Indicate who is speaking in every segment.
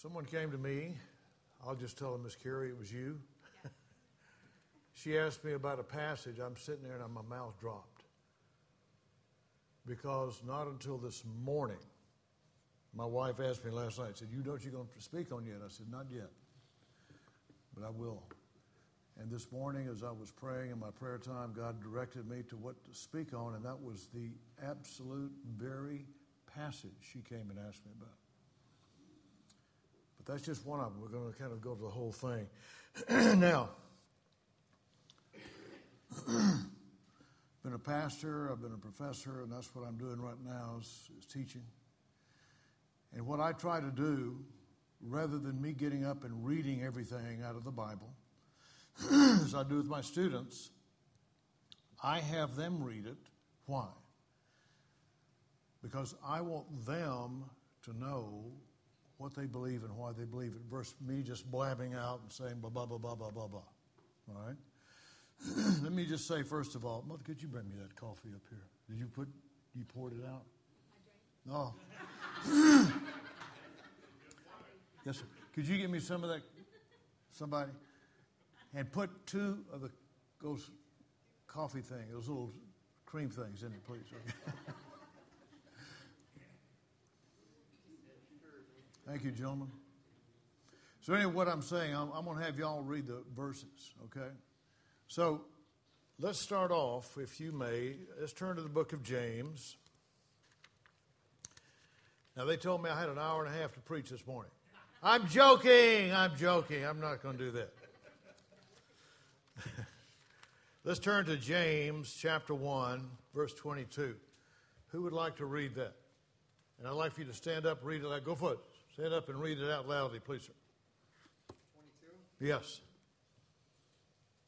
Speaker 1: Someone came to me. I'll just tell them, Miss Carrie, it was you. she asked me about a passage. I'm sitting there and my mouth dropped. Because not until this morning, my wife asked me last night, said, You don't you're going to speak on yet? I said, Not yet. But I will. And this morning, as I was praying in my prayer time, God directed me to what to speak on, and that was the absolute very passage she came and asked me about. But that's just one of them. We're going to kind of go to the whole thing. now, I've been a pastor, I've been a professor, and that's what I'm doing right now is, is teaching. And what I try to do, rather than me getting up and reading everything out of the Bible, as I do with my students, I have them read it. Why? Because I want them to know what they believe and why they believe it, versus me just blabbing out and saying blah, blah, blah, blah, blah, blah, blah. All right? Let me just say, first of all, Mother, could you bring me that coffee up here? Did you put, you poured it out? No. Oh. yes, sir. Could you give me some of that, somebody? And put two of the, those coffee things, those little cream things in it, please. Thank you, gentlemen. So, anyway, what I'm saying, I'm, I'm going to have y'all read the verses, okay? So, let's start off, if you may. Let's turn to the book of James. Now, they told me I had an hour and a half to preach this morning. I'm joking. I'm joking. I'm not going to do that. Let's turn to James chapter 1, verse 22. Who would like to read that? And I'd like for you to stand up, read it. Go for it. Stand up and read it out loudly, please, sir.
Speaker 2: 22?
Speaker 1: Yes.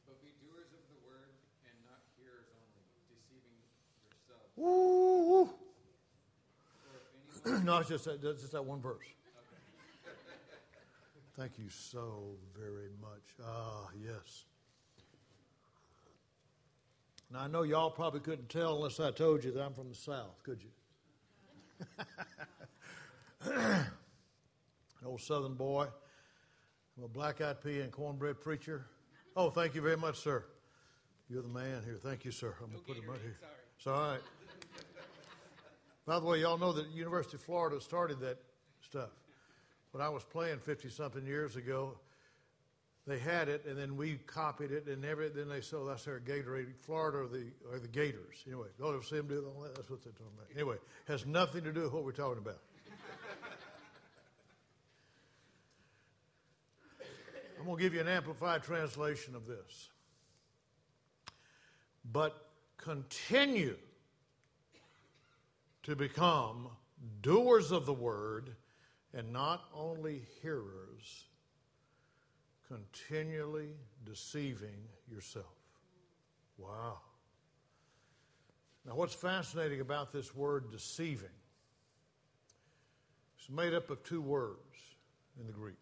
Speaker 2: But be doers of the word and not hearers only, deceiving yourselves.
Speaker 1: Woo!
Speaker 2: For if anyone
Speaker 1: no, it's just that, it's just that one verse. Thank you so very much. Ah, yes. Now, I know y'all probably couldn't tell unless I told you that I'm from the South, could you? An old Southern boy. I'm a black eyed pea and cornbread preacher. Oh, thank you very much, sir. You're the man here. Thank you, sir. I'm going to put him right here.
Speaker 2: Sorry.
Speaker 1: It's all right. By the way, y'all know that University of Florida started that stuff. When I was playing 50 something years ago, they had it, and then we copied it, and every, then they said, oh, that's their Gatorade. Florida are the, are the Gators. Anyway, go to see them do all that. That's what they're talking about. Anyway, has nothing to do with what we're talking about. I'm going to give you an amplified translation of this. But continue to become doers of the word and not only hearers, continually deceiving yourself. Wow. Now, what's fascinating about this word deceiving? It's made up of two words in the Greek.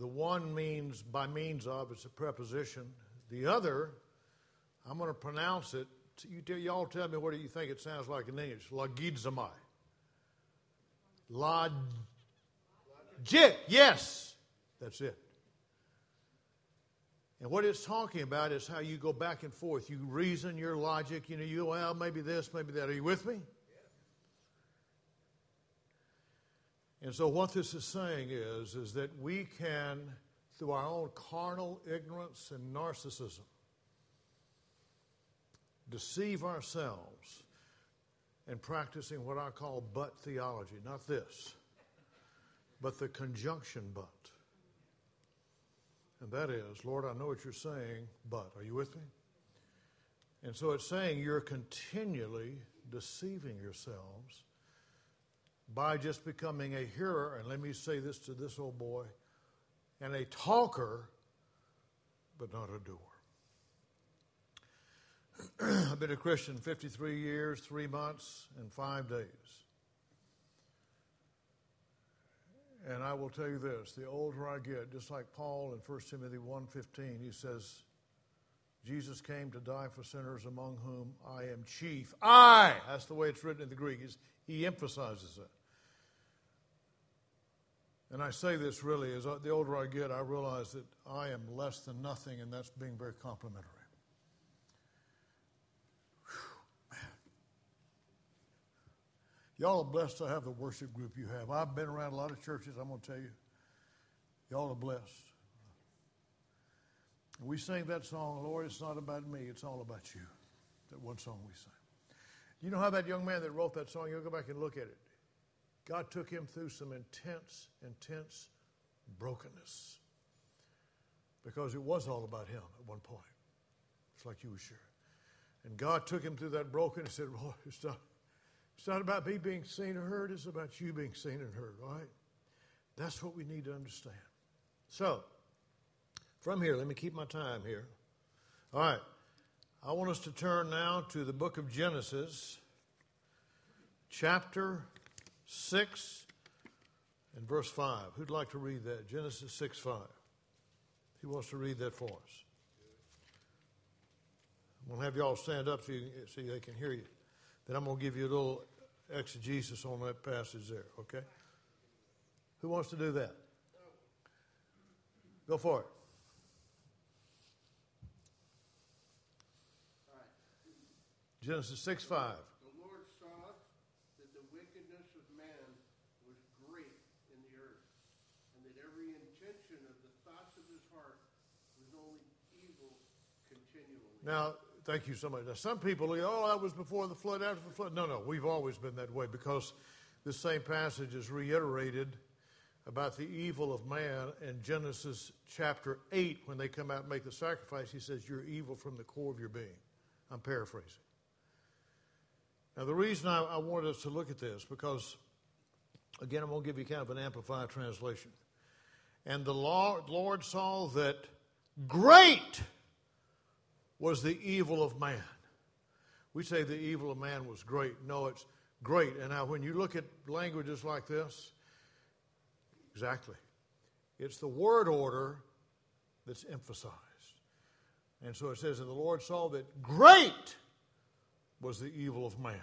Speaker 1: The one means by means of, it's a preposition. The other, I'm going to pronounce it. You tell, y'all tell me what do you think it sounds like in English? Logizomai. Logit. Yes, that's it. And what it's talking about is how you go back and forth. You reason your logic. You know, you well, maybe this, maybe that. Are you with me? And so what this is saying is, is that we can, through our own carnal ignorance and narcissism, deceive ourselves in practicing what I call but theology. Not this, but the conjunction but. And that is, Lord, I know what you're saying, but. Are you with me? And so it's saying you're continually deceiving yourselves by just becoming a hearer, and let me say this to this old boy, and a talker, but not a doer. I've been a Christian 53 years, three months, and five days. And I will tell you this, the older I get, just like Paul in 1 Timothy 1.15, he says, Jesus came to die for sinners among whom I am chief. I! That's the way it's written in the Greek. He emphasizes that. And I say this really as the older I get, I realize that I am less than nothing, and that's being very complimentary. Whew, Y'all are blessed to have the worship group you have. I've been around a lot of churches, I'm going to tell you. Y'all are blessed. We sing that song, Lord, it's not about me, it's all about you. That one song we sang. You know how that young man that wrote that song, you'll go back and look at it. God took him through some intense, intense brokenness. Because it was all about him at one point. It's like you were sure. And God took him through that brokenness and said, Lord, it's not, it's not about me being seen or heard, it's about you being seen and heard, all right? That's what we need to understand. So, from here, let me keep my time here. All right. I want us to turn now to the book of Genesis, chapter 6 and verse 5. Who'd like to read that? Genesis 6 5. Who wants to read that for us? I'm going to have y'all stand up so, you, so they can hear you. Then I'm going to give you a little exegesis on that passage there, okay? Who wants to do that? Go for it. Genesis 6 5.
Speaker 3: The Lord saw that the wickedness of man was great in the earth, and that every intention of the thoughts of his heart was only evil continually.
Speaker 1: Now, thank you so much. Now, some people, oh, that was before the flood, after the flood. No, no, we've always been that way because this same passage is reiterated about the evil of man in Genesis chapter 8 when they come out and make the sacrifice. He says, You're evil from the core of your being. I'm paraphrasing. Now, the reason I, I wanted us to look at this, because, again, I'm going to give you kind of an amplified translation. And the Lord saw that great was the evil of man. We say the evil of man was great. No, it's great. And now, when you look at languages like this, exactly, it's the word order that's emphasized. And so it says, And the Lord saw that great was the evil of man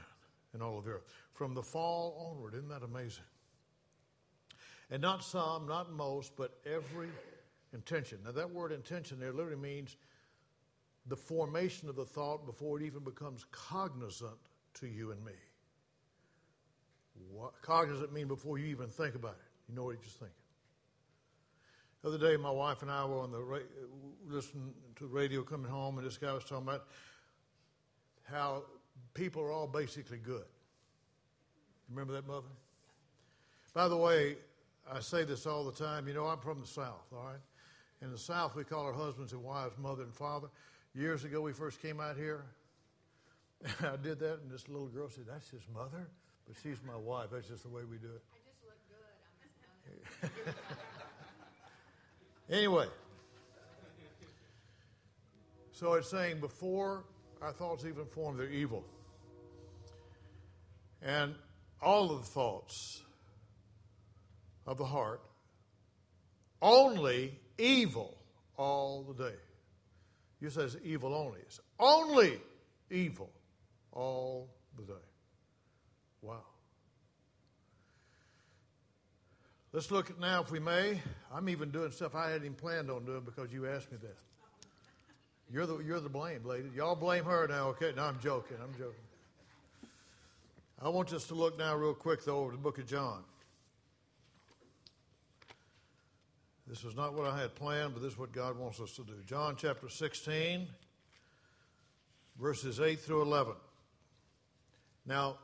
Speaker 1: in all of earth. From the fall onward, isn't that amazing? And not some, not most, but every intention. Now, that word intention there literally means the formation of the thought before it even becomes cognizant to you and me. What cognizant mean before you even think about it? You know what you're just thinking. The other day, my wife and I were on the ra- listening to the radio coming home, and this guy was talking about how people are all basically good. Remember that, Mother? By the way, I say this all the time. You know, I'm from the South, all right? In the South, we call our husbands and wives mother and father. Years ago, we first came out here. I did that, and this little girl said, That's his mother? But she's my wife. That's just the way we do it.
Speaker 4: I just look good.
Speaker 1: I'm just Anyway, so it's saying before our thoughts even form, they're evil. And all of the thoughts of the heart, only evil all the day. You says evil only. It's only evil all the day. Wow. Let's look at now, if we may. I'm even doing stuff I hadn't even planned on doing because you asked me that. You're the, you're the blame, lady. Y'all blame her now, okay? No, I'm joking. I'm joking. I want us to look now, real quick, though, over the book of John. This was not what I had planned, but this is what God wants us to do. John chapter 16, verses 8 through 11. Now,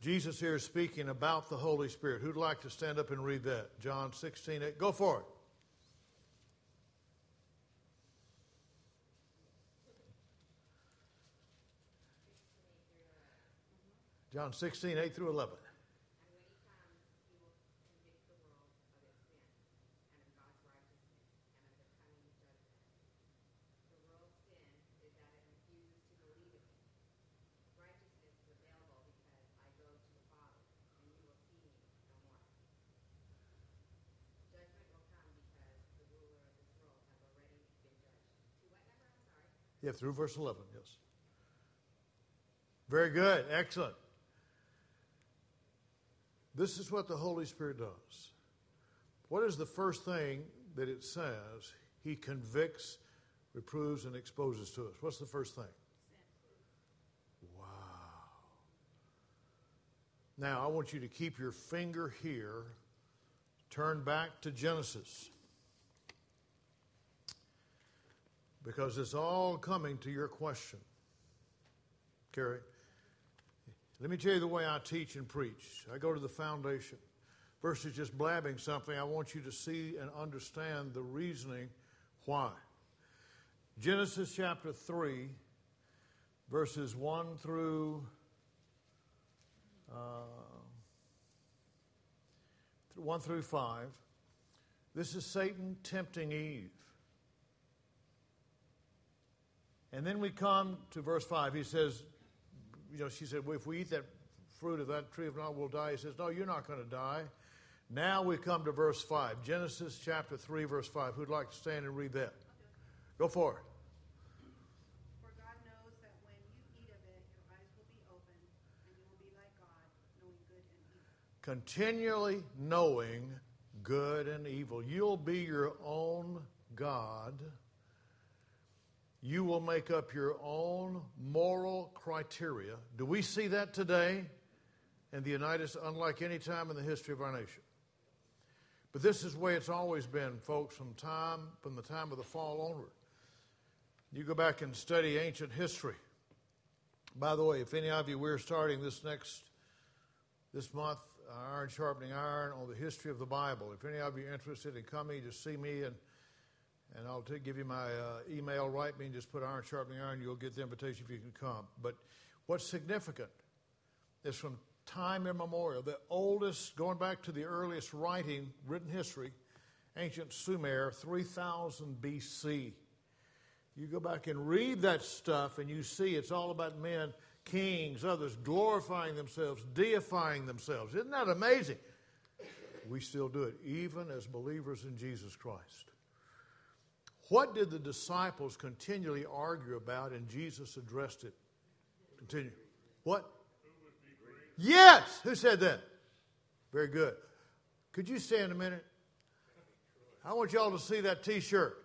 Speaker 1: Jesus here is speaking about the Holy Spirit. Who'd like to stand up and read that? John 16, 8. Go for it. John 16, 8 through 11.
Speaker 4: And when he comes, he will convict the world of its sin and of God's righteousness and of the coming judgment. The world's sin is that it refuses to believe in me. Righteousness is available because I go to the Father, and you will see me no more. Judgment will come because the ruler of this world has already been judged. To what number? I'm sorry.
Speaker 1: Yeah, through verse 11, yes. Very good. Excellent. This is what the Holy Spirit does. What is the first thing that it says he convicts, reproves, and exposes to us? What's the first thing? Wow. Now, I want you to keep your finger here, turn back to Genesis. Because it's all coming to your question. Carrie, let me tell you the way I teach and preach. I go to the foundation. Versus just blabbing something, I want you to see and understand the reasoning why. Genesis chapter 3, verses 1 through uh, 1 through 5. This is Satan tempting Eve. And then we come to verse 5. He says, you know, she said, well, if we eat that fruit of that tree of knowledge, we'll die. He says, no, you're not going to die. Now we come to verse 5. Genesis chapter 3, verse 5. Who'd like to stand and read that? Go for it.
Speaker 5: For God knows that when you eat of it, your eyes will be opened, and you will be like God, knowing good and evil.
Speaker 1: Continually knowing good and evil. You'll be your own God. You will make up your own moral criteria. Do we see that today in the United States, unlike any time in the history of our nation? But this is the way it's always been, folks, from time from the time of the fall onward. You go back and study ancient history. By the way, if any of you we're starting this next this month, Iron Sharpening Iron on the history of the Bible. If any of you are interested in coming, just see me and and I'll t- give you my uh, email. Write me and just put Iron Sharpening Iron. You'll get the invitation if you can come. But what's significant is from time immemorial, the oldest, going back to the earliest writing, written history, ancient Sumer, 3000 BC. You go back and read that stuff, and you see it's all about men, kings, others glorifying themselves, deifying themselves. Isn't that amazing? We still do it, even as believers in Jesus Christ. What did the disciples continually argue about, and Jesus addressed it? Continue. What? Yes. Who said that? Very good. Could you stand a minute? I want y'all to see that t shirt.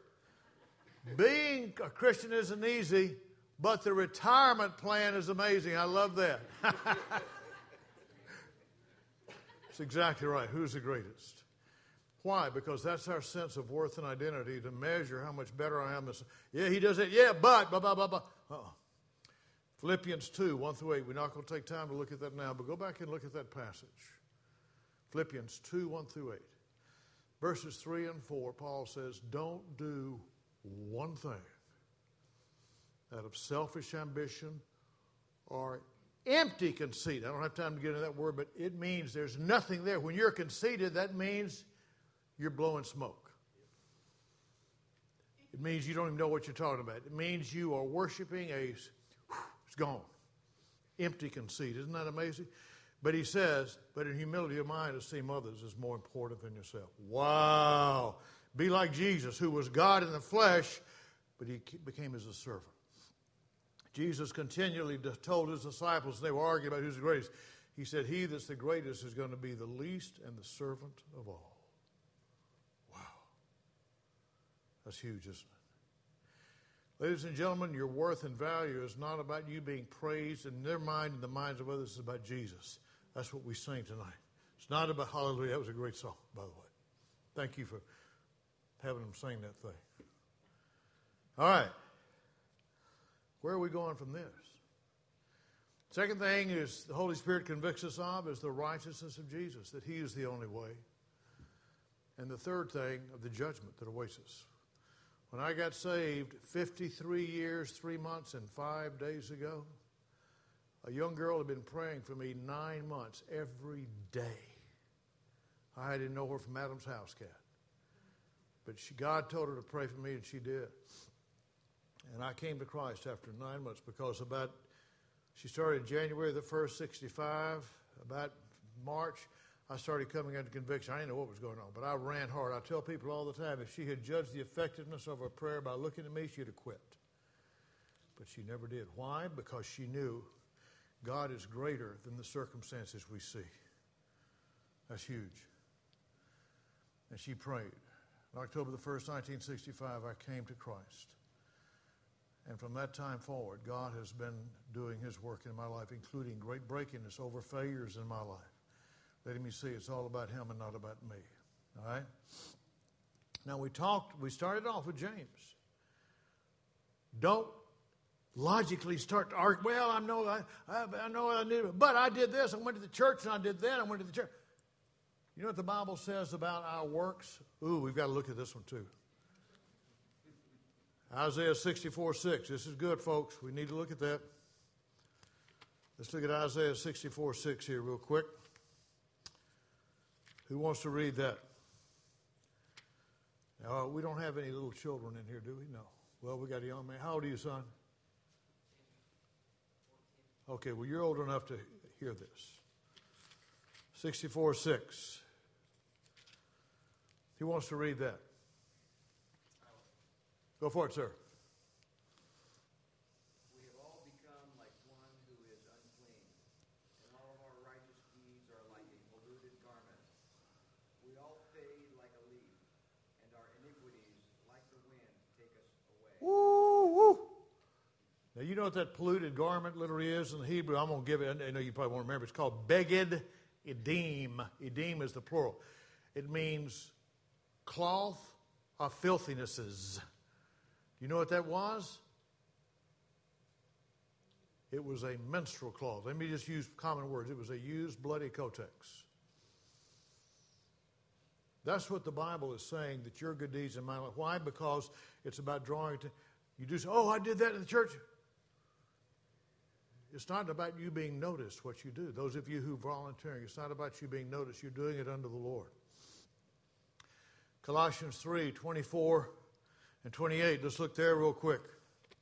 Speaker 1: Being a Christian isn't easy, but the retirement plan is amazing. I love that. That's exactly right. Who's the greatest? Why? Because that's our sense of worth and identity to measure how much better I am. Yeah, he does it. Yeah, but, blah, blah, blah, blah. Uh-uh. Philippians 2, 1 through 8. We're not going to take time to look at that now, but go back and look at that passage. Philippians 2, 1 through 8. Verses 3 and 4, Paul says, Don't do one thing out of selfish ambition or empty conceit. I don't have time to get into that word, but it means there's nothing there. When you're conceited, that means you're blowing smoke. It means you don't even know what you're talking about. It means you are worshiping a, it's gone, empty conceit. Isn't that amazing? But he says, but in humility of mind, esteem others is more important than yourself. Wow. Be like Jesus, who was God in the flesh, but he became as a servant. Jesus continually told his disciples, they were arguing about who's the greatest. He said, He that's the greatest is going to be the least and the servant of all. Wow. That's huge, isn't it? Ladies and gentlemen, your worth and value is not about you being praised in their mind and the minds of others. It's about Jesus. That's what we sing tonight. It's not about hallelujah. That was a great song, by the way. Thank you for having them sing that thing. All right. Where are we going from this? Second thing is the Holy Spirit convicts us of is the righteousness of Jesus, that He is the only way. And the third thing of the judgment that awaits us. When I got saved 53 years, three months, and five days ago, a young girl had been praying for me nine months every day. I didn't know her from Adam's house cat. But she, God told her to pray for me, and she did. And I came to Christ after nine months because about, she started January the 1st, 65. About March, I started coming under conviction. I didn't know what was going on, but I ran hard. I tell people all the time if she had judged the effectiveness of her prayer by looking at me, she'd have quit. But she never did. Why? Because she knew God is greater than the circumstances we see. That's huge. And she prayed. On October the 1st, 1965, I came to Christ. And from that time forward, God has been doing His work in my life, including great breakingness over failures in my life, letting me see it's all about Him and not about me. All right? Now, we talked, we started off with James. Don't logically start to argue, well, I know I, I, I know I knew, but I did this, I went to the church, and I did that, I went to the church. You know what the Bible says about our works? Ooh, we've got to look at this one too. Isaiah 64 6. This is good, folks. We need to look at that. Let's look at Isaiah 64 6 here, real quick. Who wants to read that? Now, we don't have any little children in here, do we? No. Well, we got a young man. How old are you, son? Okay, well, you're old enough to hear this. 64 6. Who wants to read that? Go for it, sir.
Speaker 6: We have all become like one who is unclean, and all of our righteous deeds are like a polluted garment. We all fade like a leaf, and our iniquities, like the wind, take us away.
Speaker 1: Woo, woo. Now, you know what that polluted garment literally is in the Hebrew? I'm going to give it, I know you probably won't remember. It's called beged edim. Edim is the plural. It means cloth of filthinesses. You know what that was? It was a menstrual cloth. Let me just use common words. It was a used bloody kotex. That's what the Bible is saying that your good deeds in my life. Why? Because it's about drawing to. You do say, oh, I did that in the church. It's not about you being noticed what you do. Those of you who are volunteering, it's not about you being noticed. You're doing it under the Lord. Colossians 3 24 and 28. Let's look there real quick.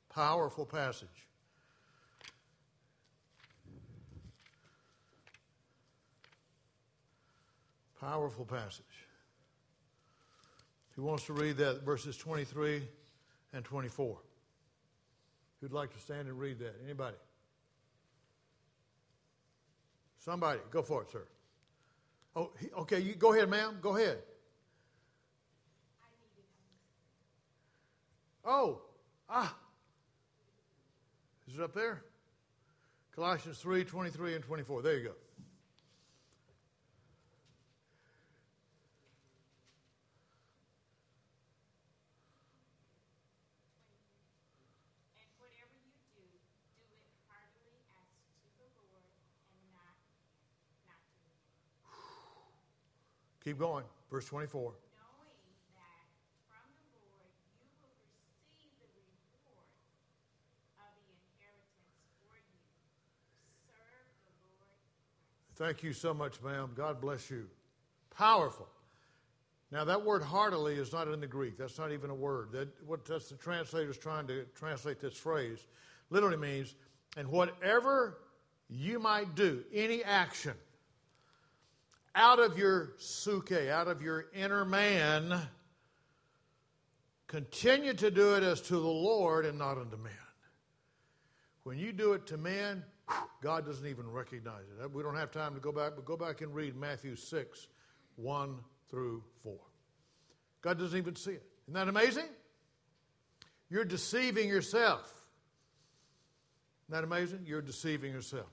Speaker 1: Powerful passage. Powerful passage. Who wants to read that? Verses 23 and 24. Who'd like to stand and read that? Anybody? Somebody, go for it, sir. Oh, he, okay, you go ahead, ma'am. Go ahead. Oh, ah. Is it up there? Colossians 3 23 and 24. There you go.
Speaker 7: And whatever you do, do it heartily as to the Lord and not not to men,
Speaker 1: Keep going. Verse 24.
Speaker 7: knowing that from the Lord you will receive the reward of the inheritance for you. Serve the Lord Christ.
Speaker 1: Thank you so much, ma'am. God bless you. Powerful. Now, that word heartily is not in the Greek. That's not even a word. That, what that's the translator's trying to translate this phrase literally means, and whatever you might do, any action, out of your psuche, out of your inner man, continue to do it as to the Lord and not unto men. When you do it to men, God doesn't even recognize it. We don't have time to go back, but go back and read Matthew 6, 1 through 4. God doesn't even see it. Isn't that amazing? You're deceiving yourself. Isn't that amazing? You're deceiving yourself.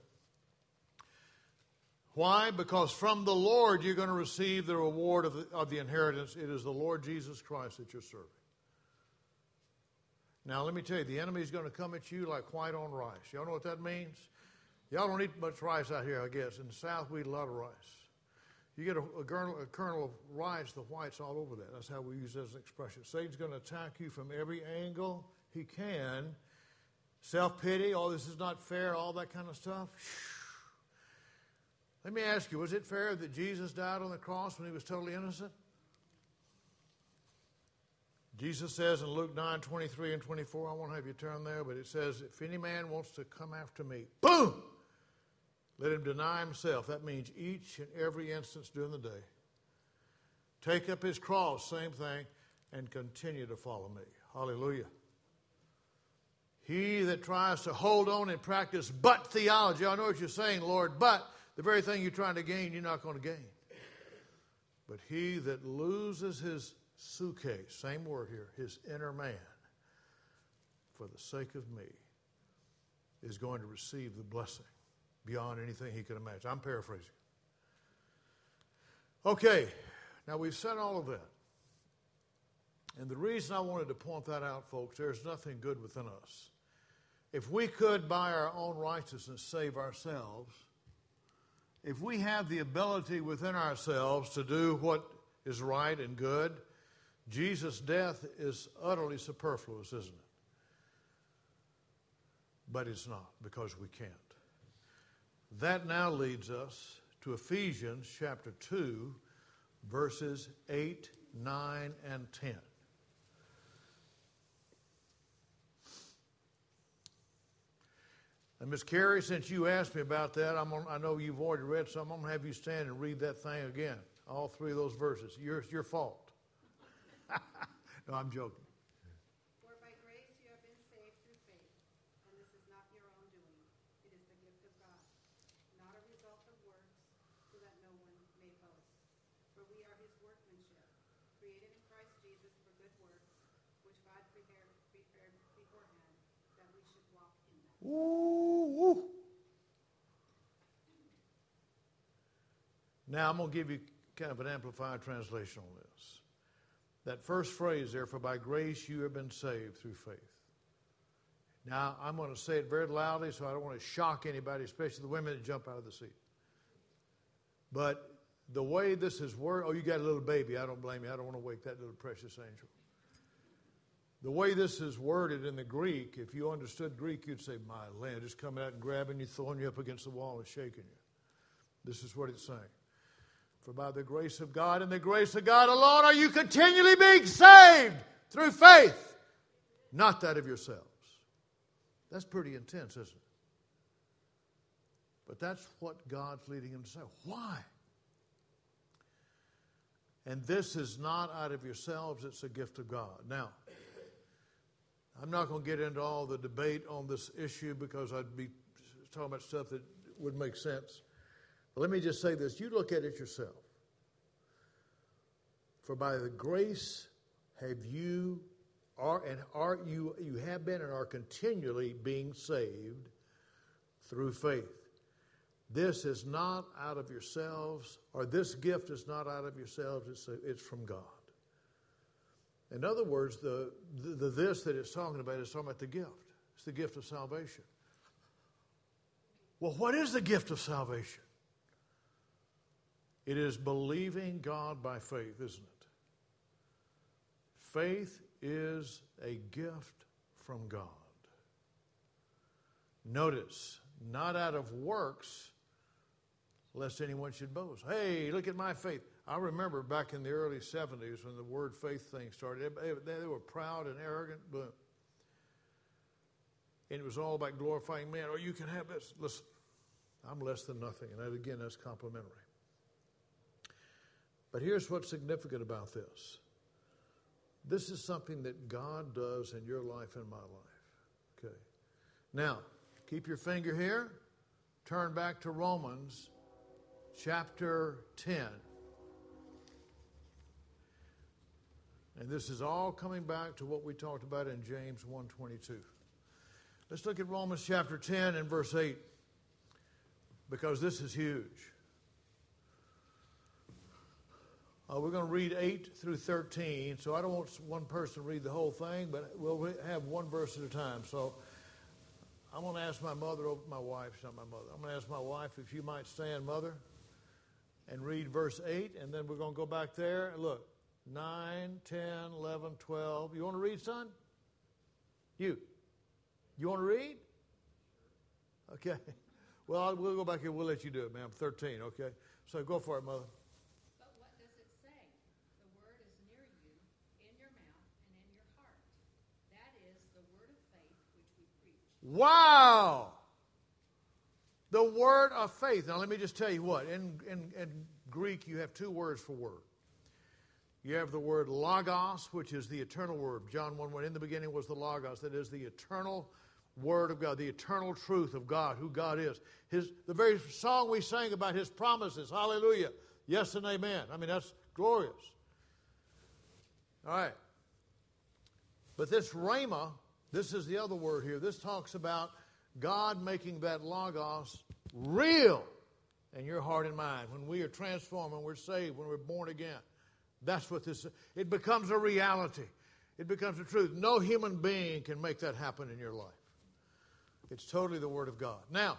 Speaker 1: Why? Because from the Lord you're going to receive the reward of the, of the inheritance. It is the Lord Jesus Christ that you're serving. Now, let me tell you, the enemy's going to come at you like white on rice. Y'all know what that means? Y'all don't eat much rice out here, I guess. In the South, we eat a lot of rice. You get a, a, kernel, a kernel of rice, the white's all over that. That's how we use it as an expression. Satan's going to attack you from every angle he can. Self pity, oh, this is not fair, all that kind of stuff. Let me ask you was it fair that Jesus died on the cross when he was totally innocent? Jesus says in Luke 9 23 and 24, I won't have you turn there, but it says, If any man wants to come after me, boom! Let him deny himself. That means each and every instance during the day. Take up his cross, same thing, and continue to follow me. Hallelujah. He that tries to hold on and practice but theology, I know what you're saying, Lord, but the very thing you're trying to gain, you're not going to gain. But he that loses his psuche, same word here, his inner man, for the sake of me, is going to receive the blessing beyond anything he could imagine. I'm paraphrasing. Okay, now we've said all of that. And the reason I wanted to point that out, folks, there's nothing good within us. If we could, by our own righteousness, save ourselves, if we have the ability within ourselves to do what is right and good, Jesus' death is utterly superfluous, isn't it? But it's not because we can't. That now leads us to Ephesians chapter 2, verses 8, 9, and 10. And Miss Carrie, since you asked me about that, I'm on, I know you've already read some. I'm going to have you stand and read that thing again. All three of those verses. Your, your fault. no, I'm joking.
Speaker 5: For by grace you have been saved through faith, and this is not your own doing. It is the gift of God, not a result of works, so that no one may boast. For we are his workmanship, created in Christ Jesus for good works, which God prepared, prepared beforehand that we should walk in them.
Speaker 1: Ooh, woo. Now, I'm going to give you kind of an amplified translation on this. That first phrase there, for by grace you have been saved through faith. Now, I'm going to say it very loudly so I don't want to shock anybody, especially the women that jump out of the seat. But the way this is worded, oh, you got a little baby. I don't blame you. I don't want to wake that little precious angel. The way this is worded in the Greek, if you understood Greek, you'd say, My land, just coming out and grabbing you, throwing you up against the wall and shaking you. This is what it's saying. For by the grace of God and the grace of God alone are you continually being saved through faith, not that of yourselves. That's pretty intense, isn't it? But that's what God's leading him to say. Why? And this is not out of yourselves, it's a gift of God. Now, I'm not going to get into all the debate on this issue because I'd be talking about stuff that would make sense. But let me just say this you look at it yourself. For by the grace have you are and are you you have been and are continually being saved through faith. This is not out of yourselves, or this gift is not out of yourselves, it's, it's from God. In other words, the, the, the this that it's talking about is talking about the gift. It's the gift of salvation. Well, what is the gift of salvation? It is believing God by faith, isn't it? Faith is a gift from God. Notice, not out of works, lest anyone should boast. Hey, look at my faith. I remember back in the early 70s when the word faith thing started, they, were proud and arrogant, but and it was all about glorifying man. Oh, you can have this. Listen, I'm less than nothing. And that, again, that's complimentary. But here's what's significant about this this is something that God does in your life and my life. Okay. Now, keep your finger here. Turn back to Romans chapter 10. And this is all coming back to what we talked about in James 1:22. Let's look at Romans chapter 10 and verse 8 because this is huge. Uh, we're going to read 8 through 13, so I don't want one person to read the whole thing, but we'll have one verse at a time. So I'm going to ask my mother, my wife, not my mother, I'm going to ask my wife if you might stand, mother, and read verse 8, and then we're going to go back there. And look, 9, 10, 11, 12. You want to read, son? You. You want to read? Okay. Well, we'll go back here. We'll let you do it, ma'am. 13, okay? So go for it, mother.
Speaker 8: But what does it say? The word is near you, in your mouth and in your heart. That is the word of faith which we preach.
Speaker 1: Wow! The word of faith. Now, let me just tell you what. In, in, in Greek, you have two words for word. You have the word logos, which is the eternal word. John 1 1. In the beginning was the logos, that is the eternal word of God, the eternal truth of God, who God is. His, the very song we sang about his promises, hallelujah, yes and amen. I mean, that's glorious. All right. But this rhema, this is the other word here. This talks about God making that logos real in your heart and mind. When we are transformed, when we're saved, when we're born again. That's what this it becomes a reality. It becomes a truth. No human being can make that happen in your life. It's totally the Word of God. Now,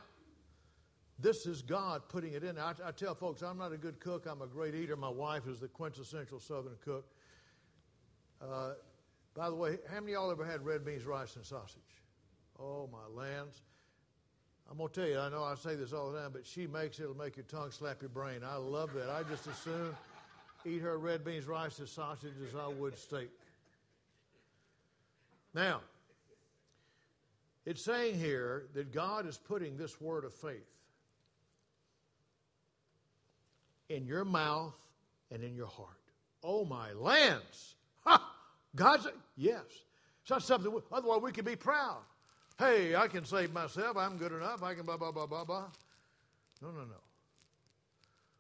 Speaker 1: this is God putting it in. I, I, tell folks, I'm not a good cook. I'm a great eater. My wife is the quintessential Southern cook. Uh, by the way, how many of y'all ever had red beans, rice, and sausage? Oh, my lands. I'm going to tell you, I know I say this all the time, but she makes it, it'll make your tongue slap your brain. I love that. I just as soon eat her red beans, rice, and sausage as I would steak. Now, it's saying here that God is putting this word of faith in your mouth and in your heart. Oh, my lands! Ha! God's, yes. It's not something, otherwise we could be proud. Hey, I can save myself. I'm good enough. I can blah, blah, blah, blah, blah. No, no, no.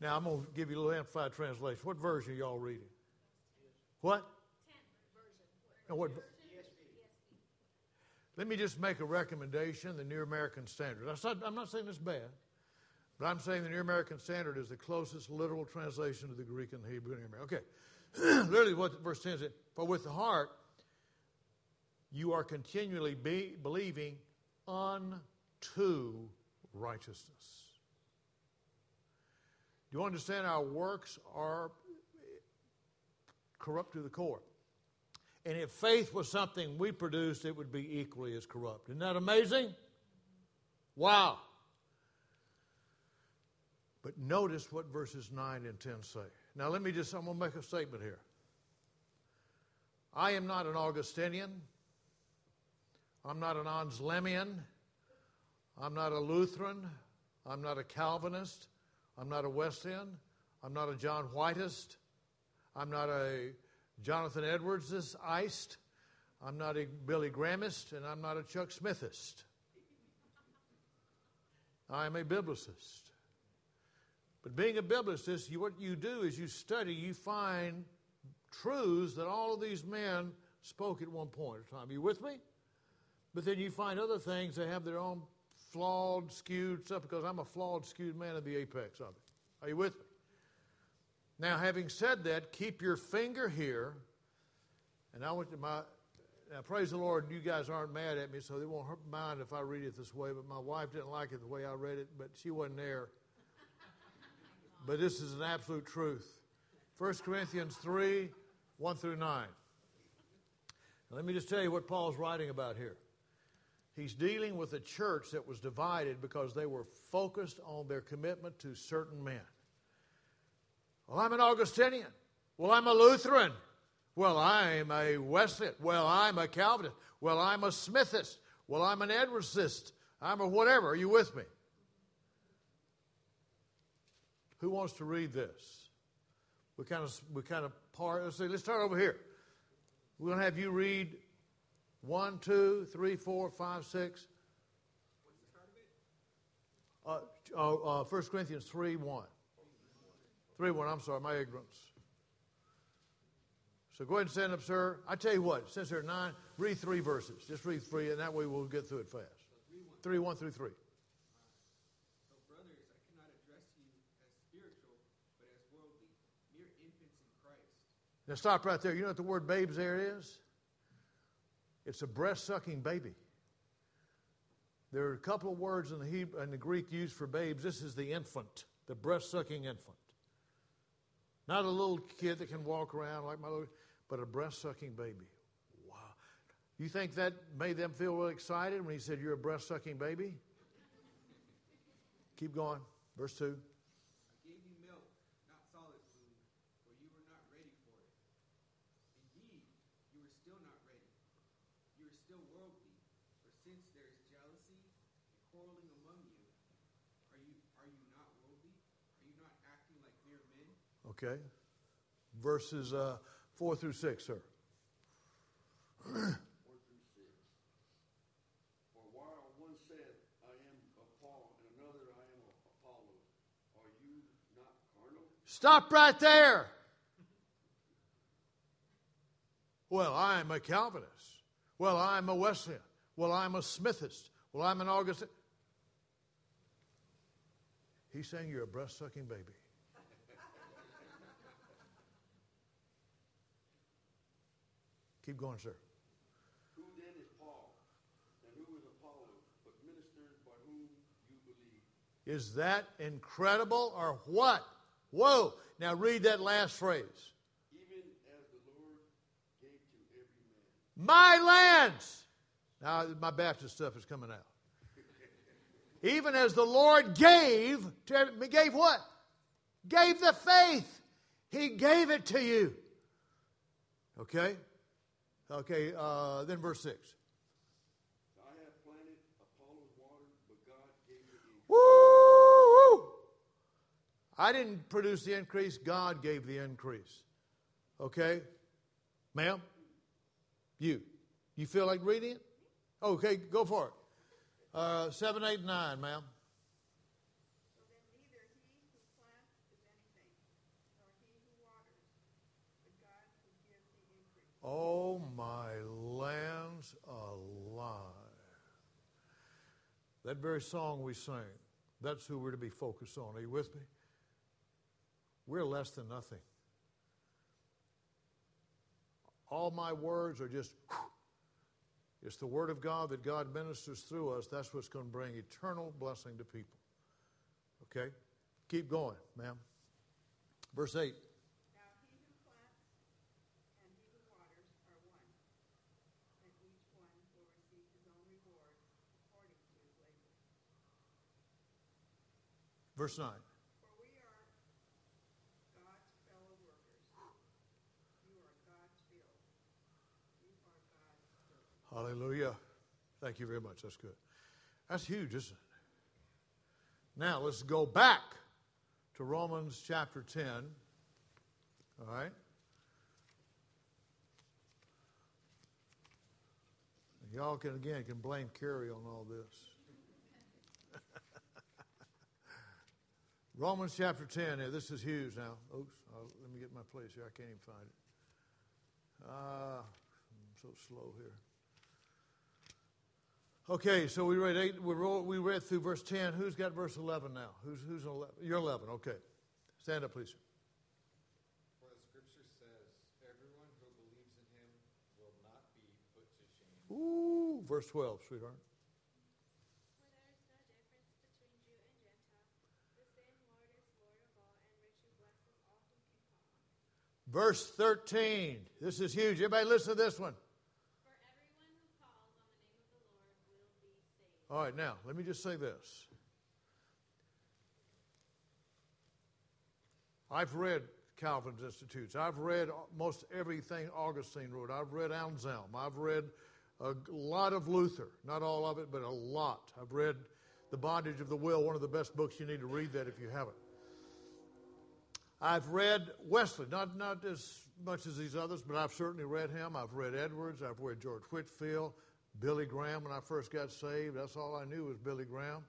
Speaker 1: Now, I'm going to give you a little amplified translation. What version are y'all reading? What? And what? Let me just make a recommendation the New American Standard. I'm not saying it's bad, but I'm saying the New American Standard is the closest literal translation to the Greek and the Hebrew and Aramaic. Okay. Literally, what verse 10 says For with the heart you are continually be, believing unto righteousness. Do you understand our works are corrupt to the core? And if faith was something we produced, it would be equally as corrupt. Isn't that amazing? Wow. But notice what verses 9 and 10 say. Now, let me just, I'm going to make a statement here. I am not an Augustinian. I'm not an Anselmian. I'm not a Lutheran. I'm not a Calvinist. I'm not a Wesleyan. I'm not a John Whiteist. I'm not a Jonathan Edwardsist. I'm not a Billy Grahamist, and I'm not a Chuck Smithist. I'm a biblicist. But being a biblicist, you, what you do is you study, you find truths that all of these men spoke at one point in time. Are you with me? But then you find other things that have their own flawed, skewed stuff because I'm a flawed, skewed man at the apex of it. Are you with me? Now, having said that, keep your finger here. And I went to my. Now, praise the Lord, you guys aren't mad at me, so they won't mind if I read it this way. But my wife didn't like it the way I read it, but she wasn't there. but this is an absolute truth. 1 Corinthians 3 1 through 9. Now, let me just tell you what Paul's writing about here. He's dealing with a church that was divided because they were focused on their commitment to certain men. Well, I'm an Augustinian. Well, I'm a Lutheran. Well, I'm a Wesleyan. Well, I'm a Calvinist. Well, I'm a Smithist. Well, I'm an Edwardsist. I'm a whatever. Are you with me? Who wants to read this? We kind of we kind of part. Let's see. Let's start over here. We're going to have you read one, two, three, four, five, six. Uh, uh, uh, 1 Corinthians 3 1. 3 1, I'm sorry, my ignorance. So go ahead and stand up, sir. I tell you what, since there are nine, read three verses. Just read three, and that way we'll get through it fast. 3 1 through 3.
Speaker 2: So, brothers, I cannot address you as spiritual, but as worldly, mere infants in Christ.
Speaker 1: Now stop right there. You know what the word babes there is? It's a breast sucking baby. There are a couple of words in the, Hebrew, in the Greek used for babes. This is the infant, the breast sucking infant. Not a little kid that can walk around like my little, but a breast sucking baby. Wow. You think that made them feel really excited when he said, You're a breast sucking baby? Keep going. Verse 2.
Speaker 2: I gave you are still not ready. You are still worldly. For since there is jealousy and quarreling among you, are you are you not worldly? Are you not acting like mere men?
Speaker 1: Okay. Verses uh, 4 through 6, sir.
Speaker 3: Four through six. For while one said, I am of Paul, and another, I am of are you not carnal?
Speaker 1: Stop right there. Well, I'm a Calvinist. Well, I'm a Wesleyan. Well, I'm a Smithist. Well, I'm an Augustine. He's saying you're a breast sucking baby. Keep going, sir.
Speaker 3: Who then is Paul, and who is Apollos, but ministers by whom you believe?
Speaker 1: Is that incredible or what? Whoa. Now read that last phrase.
Speaker 3: Even as the Lord gave to every man.
Speaker 1: My lands. Now, my Baptist stuff is coming out. Even as the Lord gave to every, gave what? Gave the faith. He gave it to you. Okay? Okay, uh, then verse 6.
Speaker 3: I have planted, Apollos watered, but God gave the increase.
Speaker 1: Woo! I didn't produce the increase, God gave the increase. Okay? Ma'am? You. You feel like reading it? Okay, go for it. Uh, 7, 8, 9, ma'am.
Speaker 5: So then neither he who plants is anything, nor he who waters, but God who gives the increase.
Speaker 1: Oh, my lands alive. That very song we sang, that's who we're to be focused on. Are you with me? We're less than nothing. All my words are just, it's the Word of God that God ministers through us. That's what's going to bring eternal blessing to people. Okay? Keep going, ma'am. Verse 8.
Speaker 5: Now he who plants and he who waters are one, and each one will receive his own reward according to his labor.
Speaker 1: Verse 9.
Speaker 5: For we are God's fellow workers. You are God's field. You are God's building.
Speaker 1: Hallelujah. Thank you very much. That's good. That's huge, isn't it? Now let's go back to Romans chapter 10. All right? Y'all can again can blame Carrie on all this. Romans chapter 10 here. This is huge now. Oops, uh, let me get my place here. I can't even find it. Ah, I'm so slow here. Okay, so we read eight. We, roll, we read through verse ten. Who's got verse eleven now? Who's who's eleven? You're eleven. Okay, stand up, please.
Speaker 9: For the scripture says, everyone who believes in him will not be put to shame.
Speaker 1: Ooh, verse twelve, sweetheart.
Speaker 10: For there is no difference between Jew and Gentile. The same Lord is Lord of all, and richly blesses all who can call on him.
Speaker 1: Verse thirteen. This is huge. Everybody, listen to this one.
Speaker 10: For everyone who calls on the name of the Lord will be saved.
Speaker 1: All right, now let me just say this. I've read Calvin's Institutes. I've read most everything Augustine wrote. I've read Anselm. I've read a lot of Luther. Not all of it, but a lot. I've read The Bondage of the Will, one of the best books. You need to read that if you haven't. I've read Wesley, not, not as much as these others, but I've certainly read him. I've read Edwards. I've read George Whitefield, Billy Graham when I first got saved. That's all I knew was Billy Graham.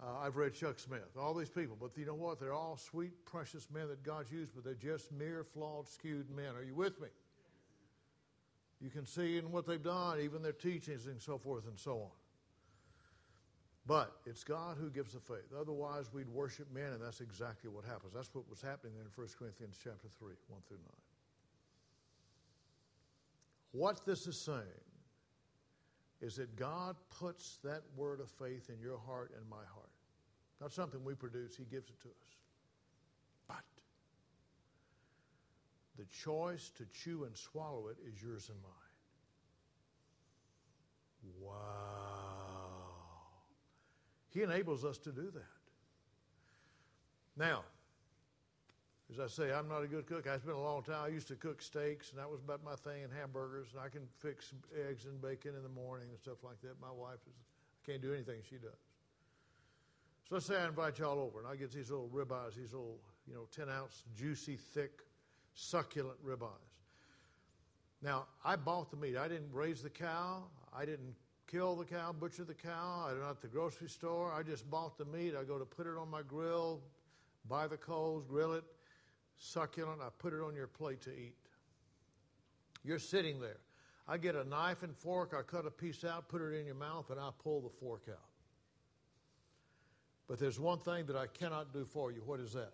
Speaker 1: Uh, I've read Chuck Smith, all these people. But you know what? They're all sweet, precious men that God's used, but they're just mere, flawed, skewed men. Are you with me? You can see in what they've done, even their teachings and so forth and so on. But it's God who gives the faith. Otherwise, we'd worship men, and that's exactly what happens. That's what was happening there in 1 Corinthians chapter 3, 1 through 9. What this is saying is that God puts that word of faith in your heart and my heart. Not something we produce, He gives it to us. But the choice to chew and swallow it is yours and mine. Wow. He enables us to do that. Now, As I say, I'm not a good cook. It's been a long time. I used to cook steaks, and that was about my thing, and hamburgers, and I can fix eggs and bacon in the morning and stuff like that. My wife is, I can't do anything she does. So let's say I invite y'all over, and I get these little ribeyes, these little, you know, 10 ounce, juicy, thick, succulent ribeyes. Now, I bought the meat. I didn't raise the cow. I didn't kill the cow, butcher the cow. I'm not at the grocery store. I just bought the meat. I go to put it on my grill, buy the coals, grill it, succulent. I put it on your plate to eat. You're sitting there. I get a knife and fork. I cut a piece out, put it in your mouth, and I pull the fork out. But there's one thing that I cannot do for you. What is that?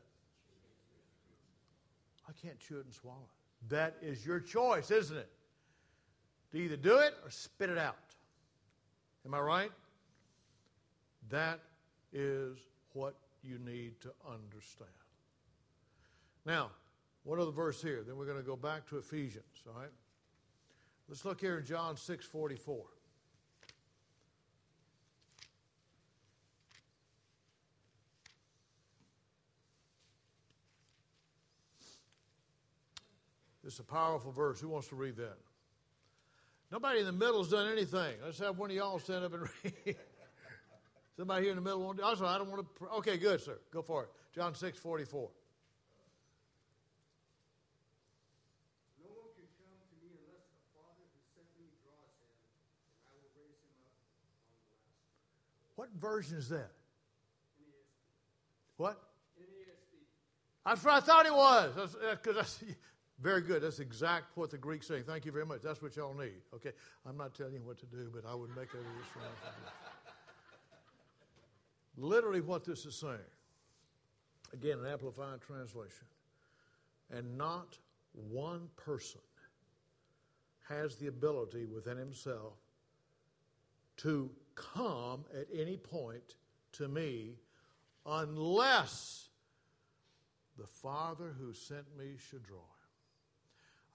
Speaker 1: I can't chew it and swallow it. That is your choice, isn't it? To either do it or spit it out. Am I right? That is what you need to understand. Now, one other verse here, then we're going to go back to Ephesians, all right? Let's look here in John 6 44. It's a powerful verse. Who wants to read that? Nobody in the middle has done anything. Let's have one of y'all stand up and read. Somebody here in the middle won't. Also, I don't want to. Okay, good, sir. Go for it. John six forty four.
Speaker 2: No one can come to me unless the Father who sent me draws him, and I will raise him up on the last.
Speaker 1: What version is that?
Speaker 2: NASB.
Speaker 1: What?
Speaker 2: NASB.
Speaker 1: That's what I thought it was. That's, uh, very good. That's exact what the Greek's saying. Thank you very much. That's what y'all need. Okay, I'm not telling you what to do, but I would make it a little stronger. Literally, what this is saying. Again, an amplified translation. And not one person has the ability within himself to come at any point to me unless the Father who sent me should draw.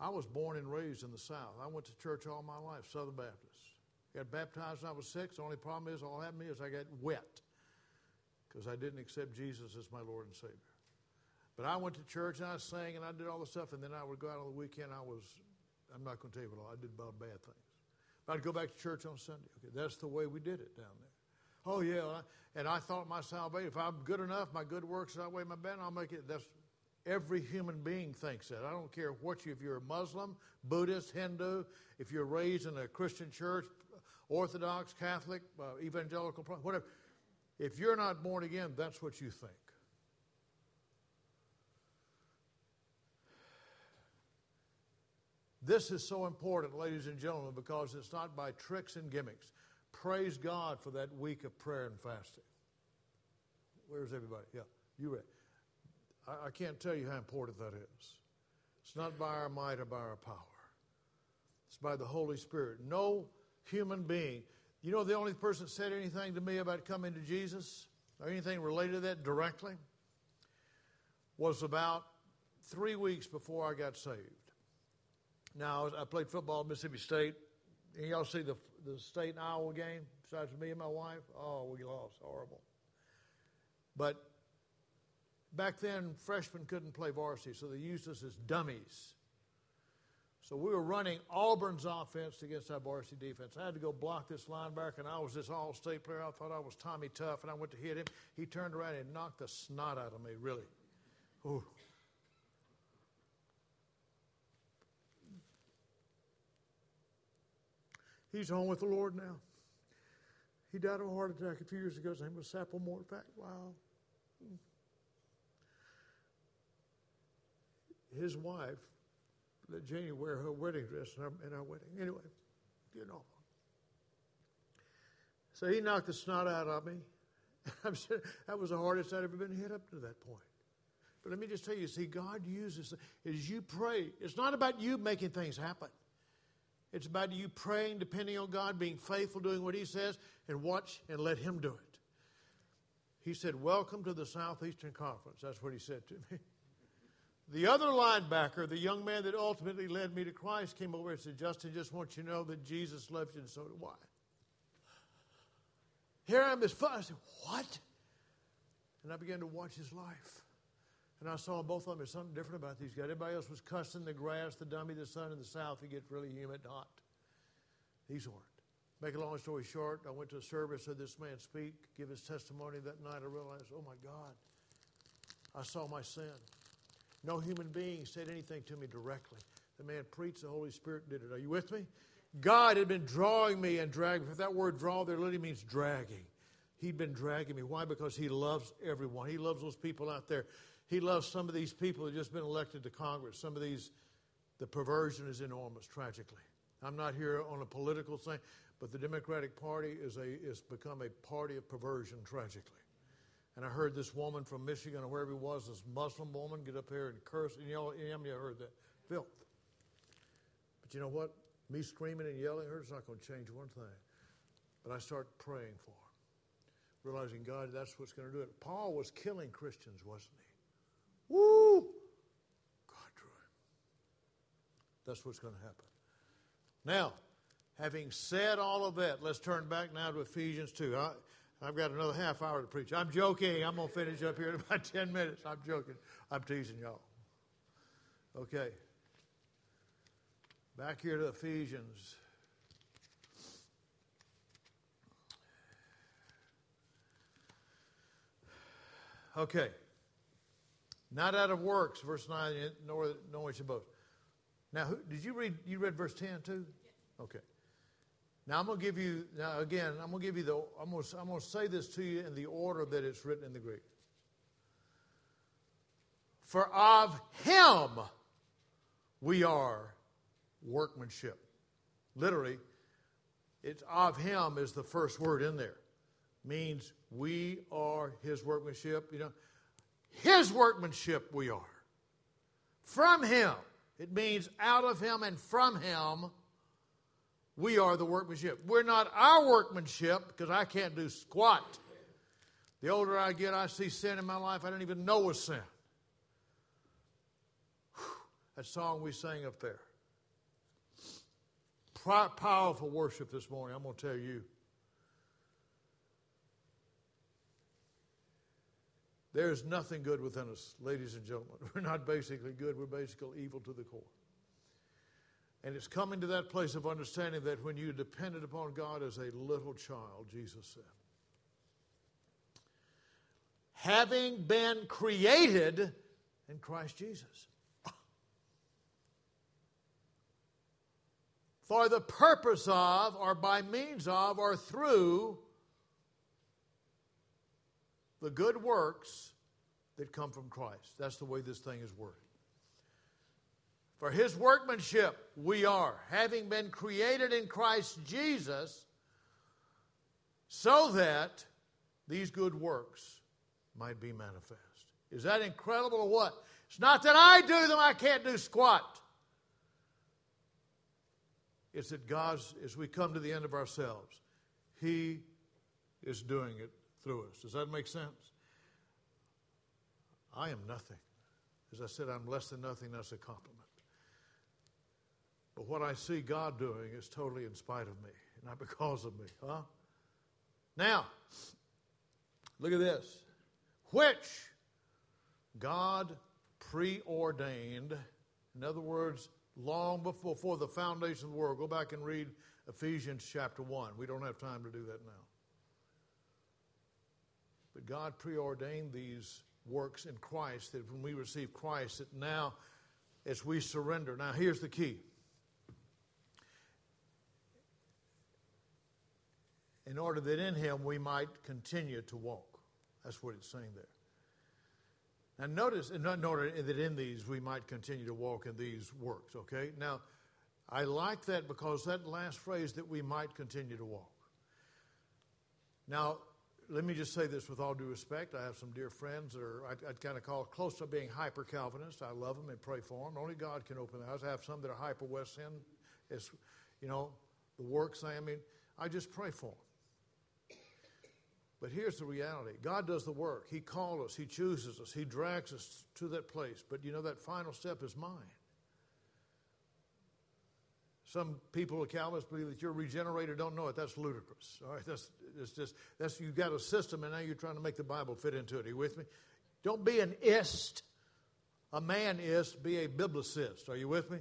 Speaker 1: I was born and raised in the South. I went to church all my life, Southern Baptist. Got baptized when I was six. The only problem is, all happened to me is I got wet because I didn't accept Jesus as my Lord and Savior. But I went to church and I sang and I did all the stuff, and then I would go out on the weekend. I was, I'm not going to tell you what all, I did about bad things. But I'd go back to church on Sunday. Okay, that's the way we did it down there. Oh, yeah. And I thought my salvation, if I'm good enough, my good works outweigh my bad, I'll make it. That's Every human being thinks that. I don't care what you, if you're a Muslim, Buddhist, Hindu, if you're raised in a Christian church, Orthodox, Catholic, uh, evangelical, whatever. If you're not born again, that's what you think. This is so important, ladies and gentlemen, because it's not by tricks and gimmicks. Praise God for that week of prayer and fasting. Where's everybody? Yeah, you read. I, I can't tell you how important that is. It's not by our might or by our power, it's by the Holy Spirit. No human being. You know, the only person that said anything to me about coming to Jesus or anything related to that directly was about three weeks before I got saved. Now, I played football at Mississippi State. And y'all see the, the state and Iowa game besides me and my wife? Oh, we lost. Horrible. But Back then, freshmen couldn't play varsity, so they used us as dummies. So we were running Auburn's offense against our varsity defense. I had to go block this linebacker, and I was this all state player. I thought I was Tommy Tough, and I went to hit him. He turned around and knocked the snot out of me, really. Ooh. He's home with the Lord now. He died of a heart attack a few years ago. His name was Sapple fact, Wow. His wife let Janie wear her wedding dress in our, in our wedding. Anyway, you know. So he knocked the snot out of me. I'm saying that was the hardest I'd ever been hit up to that point. But let me just tell you, see, God uses as you pray. It's not about you making things happen. It's about you praying, depending on God, being faithful, doing what He says, and watch and let Him do it. He said, Welcome to the Southeastern Conference. That's what He said to me. The other linebacker, the young man that ultimately led me to Christ, came over and said, Justin, just want you to know that Jesus loves you, and so do I. Here I am, his father. I said, What? And I began to watch his life. And I saw both of them. There's something different about these guys. Everybody else was cussing the grass, the dummy, the sun and the south. It gets really humid and hot. These weren't. Make a long story short, I went to a service, heard this man speak, give his testimony that night. I realized, oh my God, I saw my sin. No human being said anything to me directly. The man preached, the Holy Spirit did it. Are you with me? God had been drawing me and dragging me. That word draw there literally means dragging. He'd been dragging me. Why? Because he loves everyone. He loves those people out there. He loves some of these people have just been elected to Congress. Some of these, the perversion is enormous, tragically. I'm not here on a political thing, but the Democratic Party is a is become a party of perversion, tragically. And I heard this woman from Michigan or wherever it was, this Muslim woman, get up here and curse. And you heard that filth. But you know what? Me screaming and yelling at her is not going to change one thing. But I start praying for her, realizing God, that's what's going to do it. Paul was killing Christians, wasn't he? Woo! God drew him. That's what's going to happen. Now, having said all of that, let's turn back now to Ephesians 2. I, I've got another half hour to preach. I'm joking. I'm going to finish up here in about 10 minutes. I'm joking. I'm teasing y'all. Okay. Back here to Ephesians. Okay. Not out of works, verse 9, nor knowing should boast. Now, who, did you read, you read verse 10 too? Okay. Now I'm going to give you now again. I'm going to give you the. I'm going to, I'm going to say this to you in the order that it's written in the Greek. For of Him we are workmanship. Literally, it's of Him is the first word in there. Means we are His workmanship. You know, His workmanship we are. From Him. It means out of Him and from Him we are the workmanship. We're not our workmanship because I can't do squat. The older I get, I see sin in my life I don't even know was sin. Whew. That song we sang up there. Powerful worship this morning, I'm going to tell you. There's nothing good within us, ladies and gentlemen. We're not basically good, we're basically evil to the core. And it's coming to that place of understanding that when you depended upon God as a little child, Jesus said, having been created in Christ Jesus. For the purpose of, or by means of, or through the good works that come from Christ. That's the way this thing is worded. For his workmanship we are, having been created in Christ Jesus, so that these good works might be manifest. Is that incredible or what? It's not that I do them, I can't do squat. It's that God's, as we come to the end of ourselves, He is doing it through us. Does that make sense? I am nothing. As I said, I'm less than nothing. That's a compliment. But what I see God doing is totally in spite of me, not because of me. Huh? Now, look at this. Which God preordained, in other words, long before the foundation of the world. Go back and read Ephesians chapter 1. We don't have time to do that now. But God preordained these works in Christ that when we receive Christ, that now as we surrender. Now, here's the key in order that in him we might continue to walk. That's what it's saying there. Now, notice, in order that in these we might continue to walk in these works, okay? Now, I like that because that last phrase that we might continue to walk. Now, let me just say this with all due respect. I have some dear friends that are, I'd, I'd kind of call close to being hyper Calvinist. I love them and pray for them. Only God can open the house. I have some that are hyper Wesleyan. It's, you know, the works. I mean, I just pray for them. But here's the reality God does the work. He called us, He chooses us, He drags us to that place. But you know, that final step is mine. Some people, Calvinists, believe that you're regenerated, don't know it. That's ludicrous. All right, that's it's just that's you've got a system, and now you're trying to make the Bible fit into it. Are you with me? Don't be an ist. a man ist. be a biblicist. Are you with me?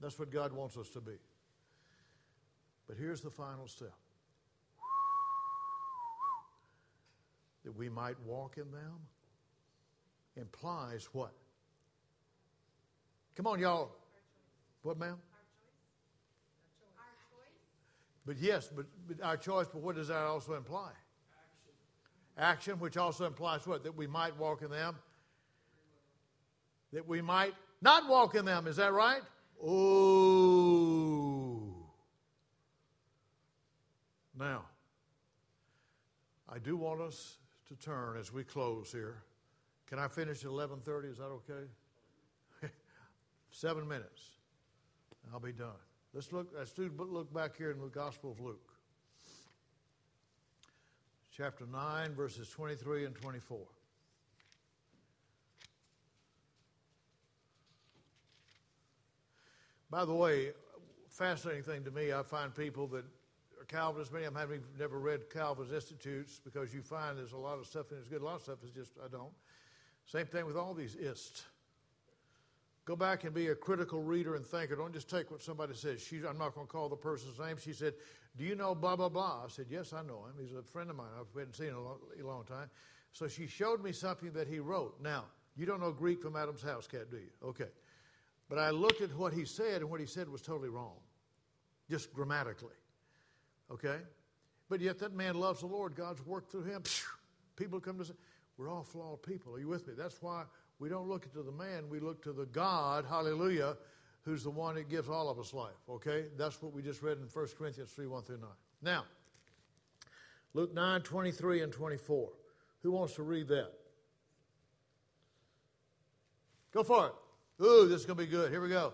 Speaker 1: That's what God wants us to be. But here's the final step that we might walk in them implies what? Come on, y'all. What, ma'am? But yes, but, but our choice, but what does that also imply? Action. Action, which also implies what? That we might walk in them. That we might not walk in them. Is that right? Oh. Now, I do want us to turn as we close here. Can I finish at 11:30? Is that okay? Seven minutes. I'll be done. Let's look. Let's look back here in the Gospel of Luke, chapter 9, verses 23 and 24. By the way, fascinating thing to me, I find people that are Calvinists, many of them haven't never read Calvin's Institutes because you find there's a lot of stuff in it that's good. A lot of stuff is just, I don't. Same thing with all these ists. Go back and be a critical reader and thinker. Don't just take what somebody says. She, I'm not going to call the person's name. She said, Do you know blah, blah, blah? I said, Yes, I know him. He's a friend of mine. I haven't seen him in a long, a long time. So she showed me something that he wrote. Now, you don't know Greek from Adam's house cat, do you? Okay. But I looked at what he said, and what he said was totally wrong, just grammatically. Okay? But yet that man loves the Lord. God's worked through him. People come to say, We're all flawed people. Are you with me? That's why we don't look to the man, we look to the God, hallelujah, who's the one that gives all of us life. Okay? That's what we just read in 1 Corinthians 3 1 through 9. Now, Luke 9 23 and 24. Who wants to read that? Go for it. Ooh, this is going to be good. Here we go.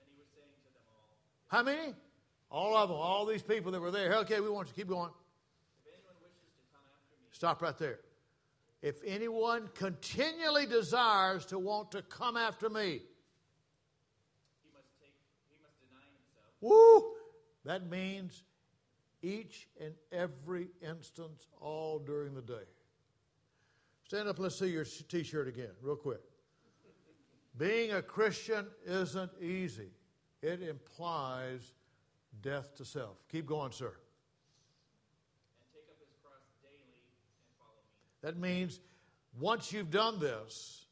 Speaker 11: And he was saying to them all,
Speaker 1: How many? All of them, all these people that were there. Okay, we want you to keep going. Stop right there. If anyone continually desires to want to come after me,
Speaker 11: he must take he must deny himself
Speaker 1: woo, that means each and every instance all during the day. Stand up, let's see your t shirt again, real quick. Being a Christian isn't easy, it implies death to self. Keep going, sir.
Speaker 11: and take up his cross daily and follow me.
Speaker 1: That means once you've done this,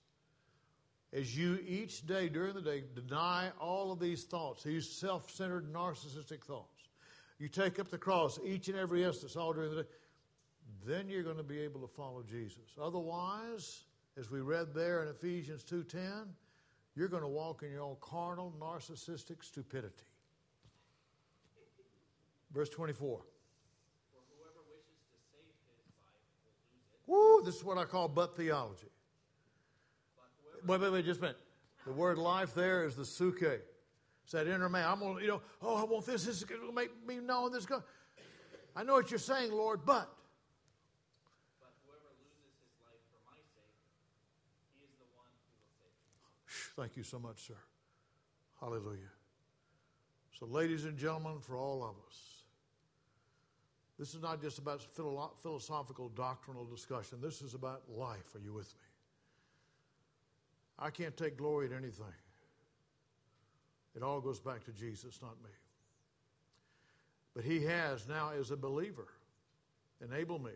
Speaker 1: as you each day during the day deny all of these thoughts, these self centered narcissistic thoughts, you take up the cross each and every instance all during the day, then you're going to be able to follow Jesus. Otherwise, as we read there in Ephesians 2:10, you're going to walk in your own carnal narcissistic stupidity. Verse 24.
Speaker 11: For whoever wishes to save his life will lose it,
Speaker 1: Woo, this is what I call but theology. Wait, wait, wait, just a minute. The word life there is the psuche. It's that inner man. I'm going to, you know, oh, I want this. This is going to make me know this. is going I know what you're saying, Lord, but
Speaker 11: whoever loses his life for my sake, he is the one who will save it.
Speaker 1: Thank you so much, sir. Hallelujah. So, ladies and gentlemen, for all of us, this is not just about philo- philosophical doctrinal discussion. This is about life. Are you with me? I can't take glory in anything. It all goes back to Jesus, not me. But He has now, as a believer, enabled me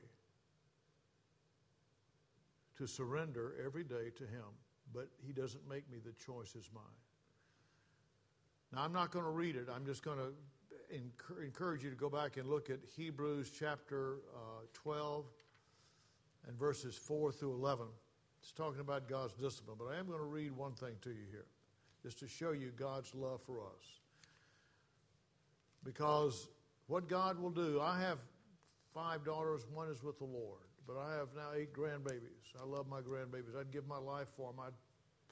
Speaker 1: to surrender every day to Him, but He doesn't make me the choice is mine. Now, I'm not going to read it. I'm just going to encourage you to go back and look at Hebrews chapter uh, 12 and verses 4 through 11. It's talking about God's discipline, but I am going to read one thing to you here, just to show you God's love for us. Because what God will do, I have five daughters, one is with the Lord, but I have now eight grandbabies. I love my grandbabies. I'd give my life for them, I'd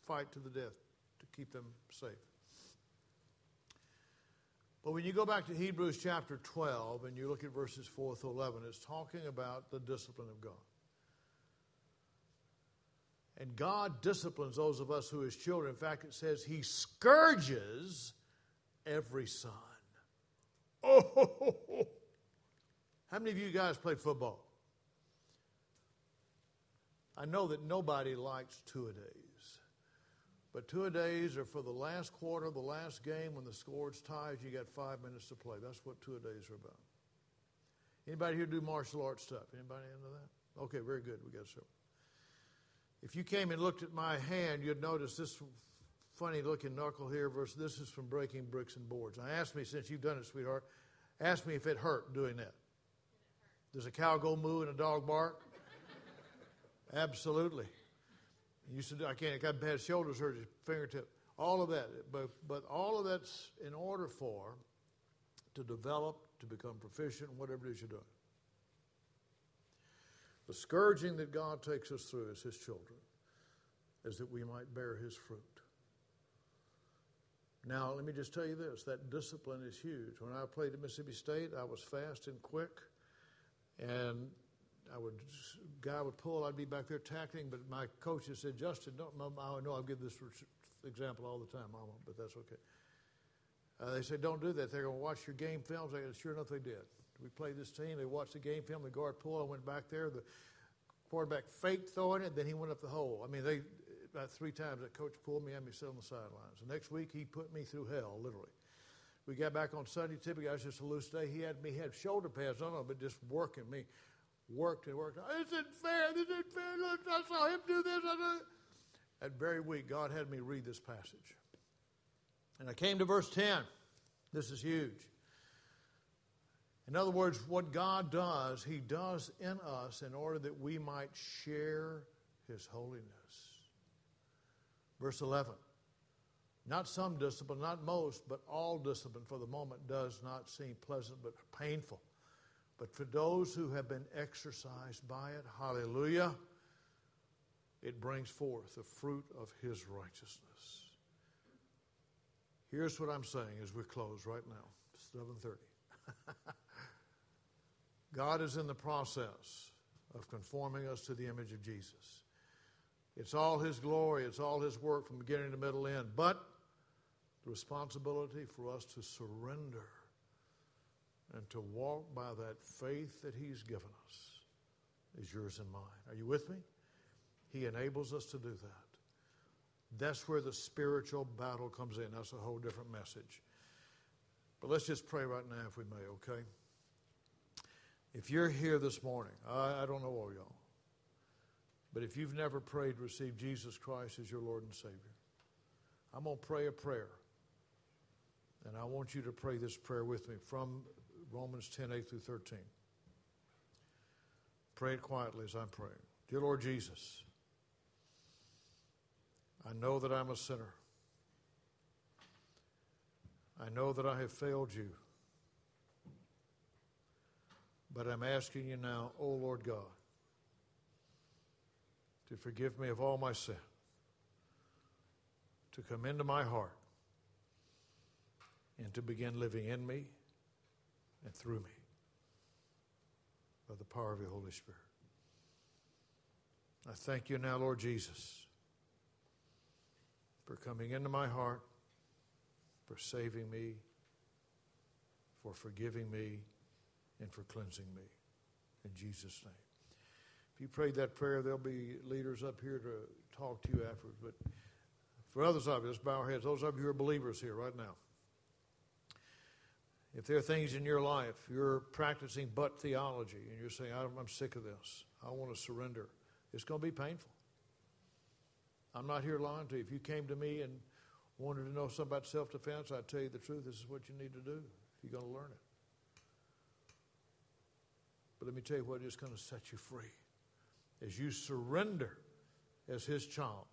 Speaker 1: fight to the death to keep them safe. But when you go back to Hebrews chapter 12 and you look at verses 4 through 11, it's talking about the discipline of God. And God disciplines those of us who his children. In fact, it says he scourges every son. Oh, how many of you guys played football? I know that nobody likes two a days. But two a days are for the last quarter, the last game when the score's tied, you got five minutes to play. That's what two a days are about. Anybody here do martial arts stuff? Anybody into that? Okay, very good. We got several. If you came and looked at my hand, you'd notice this funny looking knuckle here versus this is from breaking bricks and boards. Now ask me, since you've done it, sweetheart, ask me if it hurt doing that. Does a cow go moo and a dog bark? Absolutely. You said I can't. I got bad shoulders hurt, fingertip, all of that. But but all of that's in order for to develop to become proficient whatever it is you're doing. The scourging that God takes us through as His children is that we might bear His fruit. Now, let me just tell you this that discipline is huge. When I played at Mississippi State, I was fast and quick, and I would, guy would pull, I'd be back there tackling, but my coaches said, Justin, don't, I know I'll give this example all the time, Mama, but that's okay. Uh, they said, don't do that. They're going to watch your game films. I said, sure enough, they did. We played this team. They watched the game film. The guard pulled. I went back there. The quarterback faked throwing it. Then he went up the hole. I mean, they about three times that coach pulled me, and me sit on the sidelines. The next week, he put me through hell, literally. We got back on Sunday. Typically, I was just a loose day. He had me had shoulder pads on, but just working me, worked and worked. This isn't fair. This isn't fair. Look, I saw him do this. I. That very week, God had me read this passage. And I came to verse 10. This is huge. In other words, what God does, He does in us in order that we might share His holiness. Verse 11. Not some discipline, not most, but all discipline for the moment does not seem pleasant but painful. But for those who have been exercised by it, hallelujah, it brings forth the fruit of his righteousness. Here's what I'm saying as we close right now. 7:30. God is in the process of conforming us to the image of Jesus. It's all his glory, it's all his work from beginning to middle end, but the responsibility for us to surrender and to walk by that faith that he's given us is yours and mine. Are you with me? He enables us to do that. That's where the spiritual battle comes in. That's a whole different message. But let's just pray right now, if we may, okay? If you're here this morning, I, I don't know all y'all, but if you've never prayed to receive Jesus Christ as your Lord and Savior, I'm going to pray a prayer. And I want you to pray this prayer with me from Romans 10 8 through 13. Pray it quietly as I'm praying. Dear Lord Jesus, I know that I'm a sinner. I know that I have failed you. But I'm asking you now, O oh Lord God, to forgive me of all my sin, to come into my heart, and to begin living in me and through me by the power of your Holy Spirit. I thank you now, Lord Jesus for coming into my heart, for saving me, for forgiving me, and for cleansing me. In Jesus' name. If you prayed that prayer, there'll be leaders up here to talk to you afterwards. But for others of you, let's bow our heads. Those of you who are believers here right now. If there are things in your life, you're practicing but theology, and you're saying, I'm sick of this, I want to surrender, it's going to be painful. I'm not here lying to you. If you came to me and wanted to know something about self defense, I'd tell you the truth. This is what you need to do if you're going to learn it. But let me tell you what is going to set you free as you surrender as His child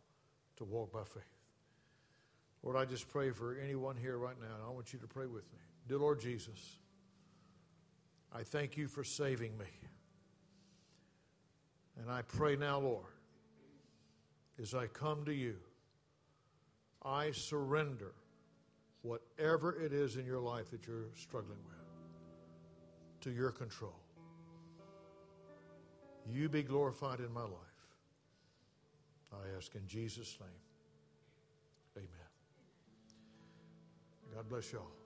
Speaker 1: to walk by faith. Lord, I just pray for anyone here right now, and I want you to pray with me. Dear Lord Jesus, I thank you for saving me. And I pray now, Lord, as I come to you, I surrender whatever it is in your life that you're struggling with to your control. You be glorified in my life. I ask in Jesus' name. Amen. God bless y'all.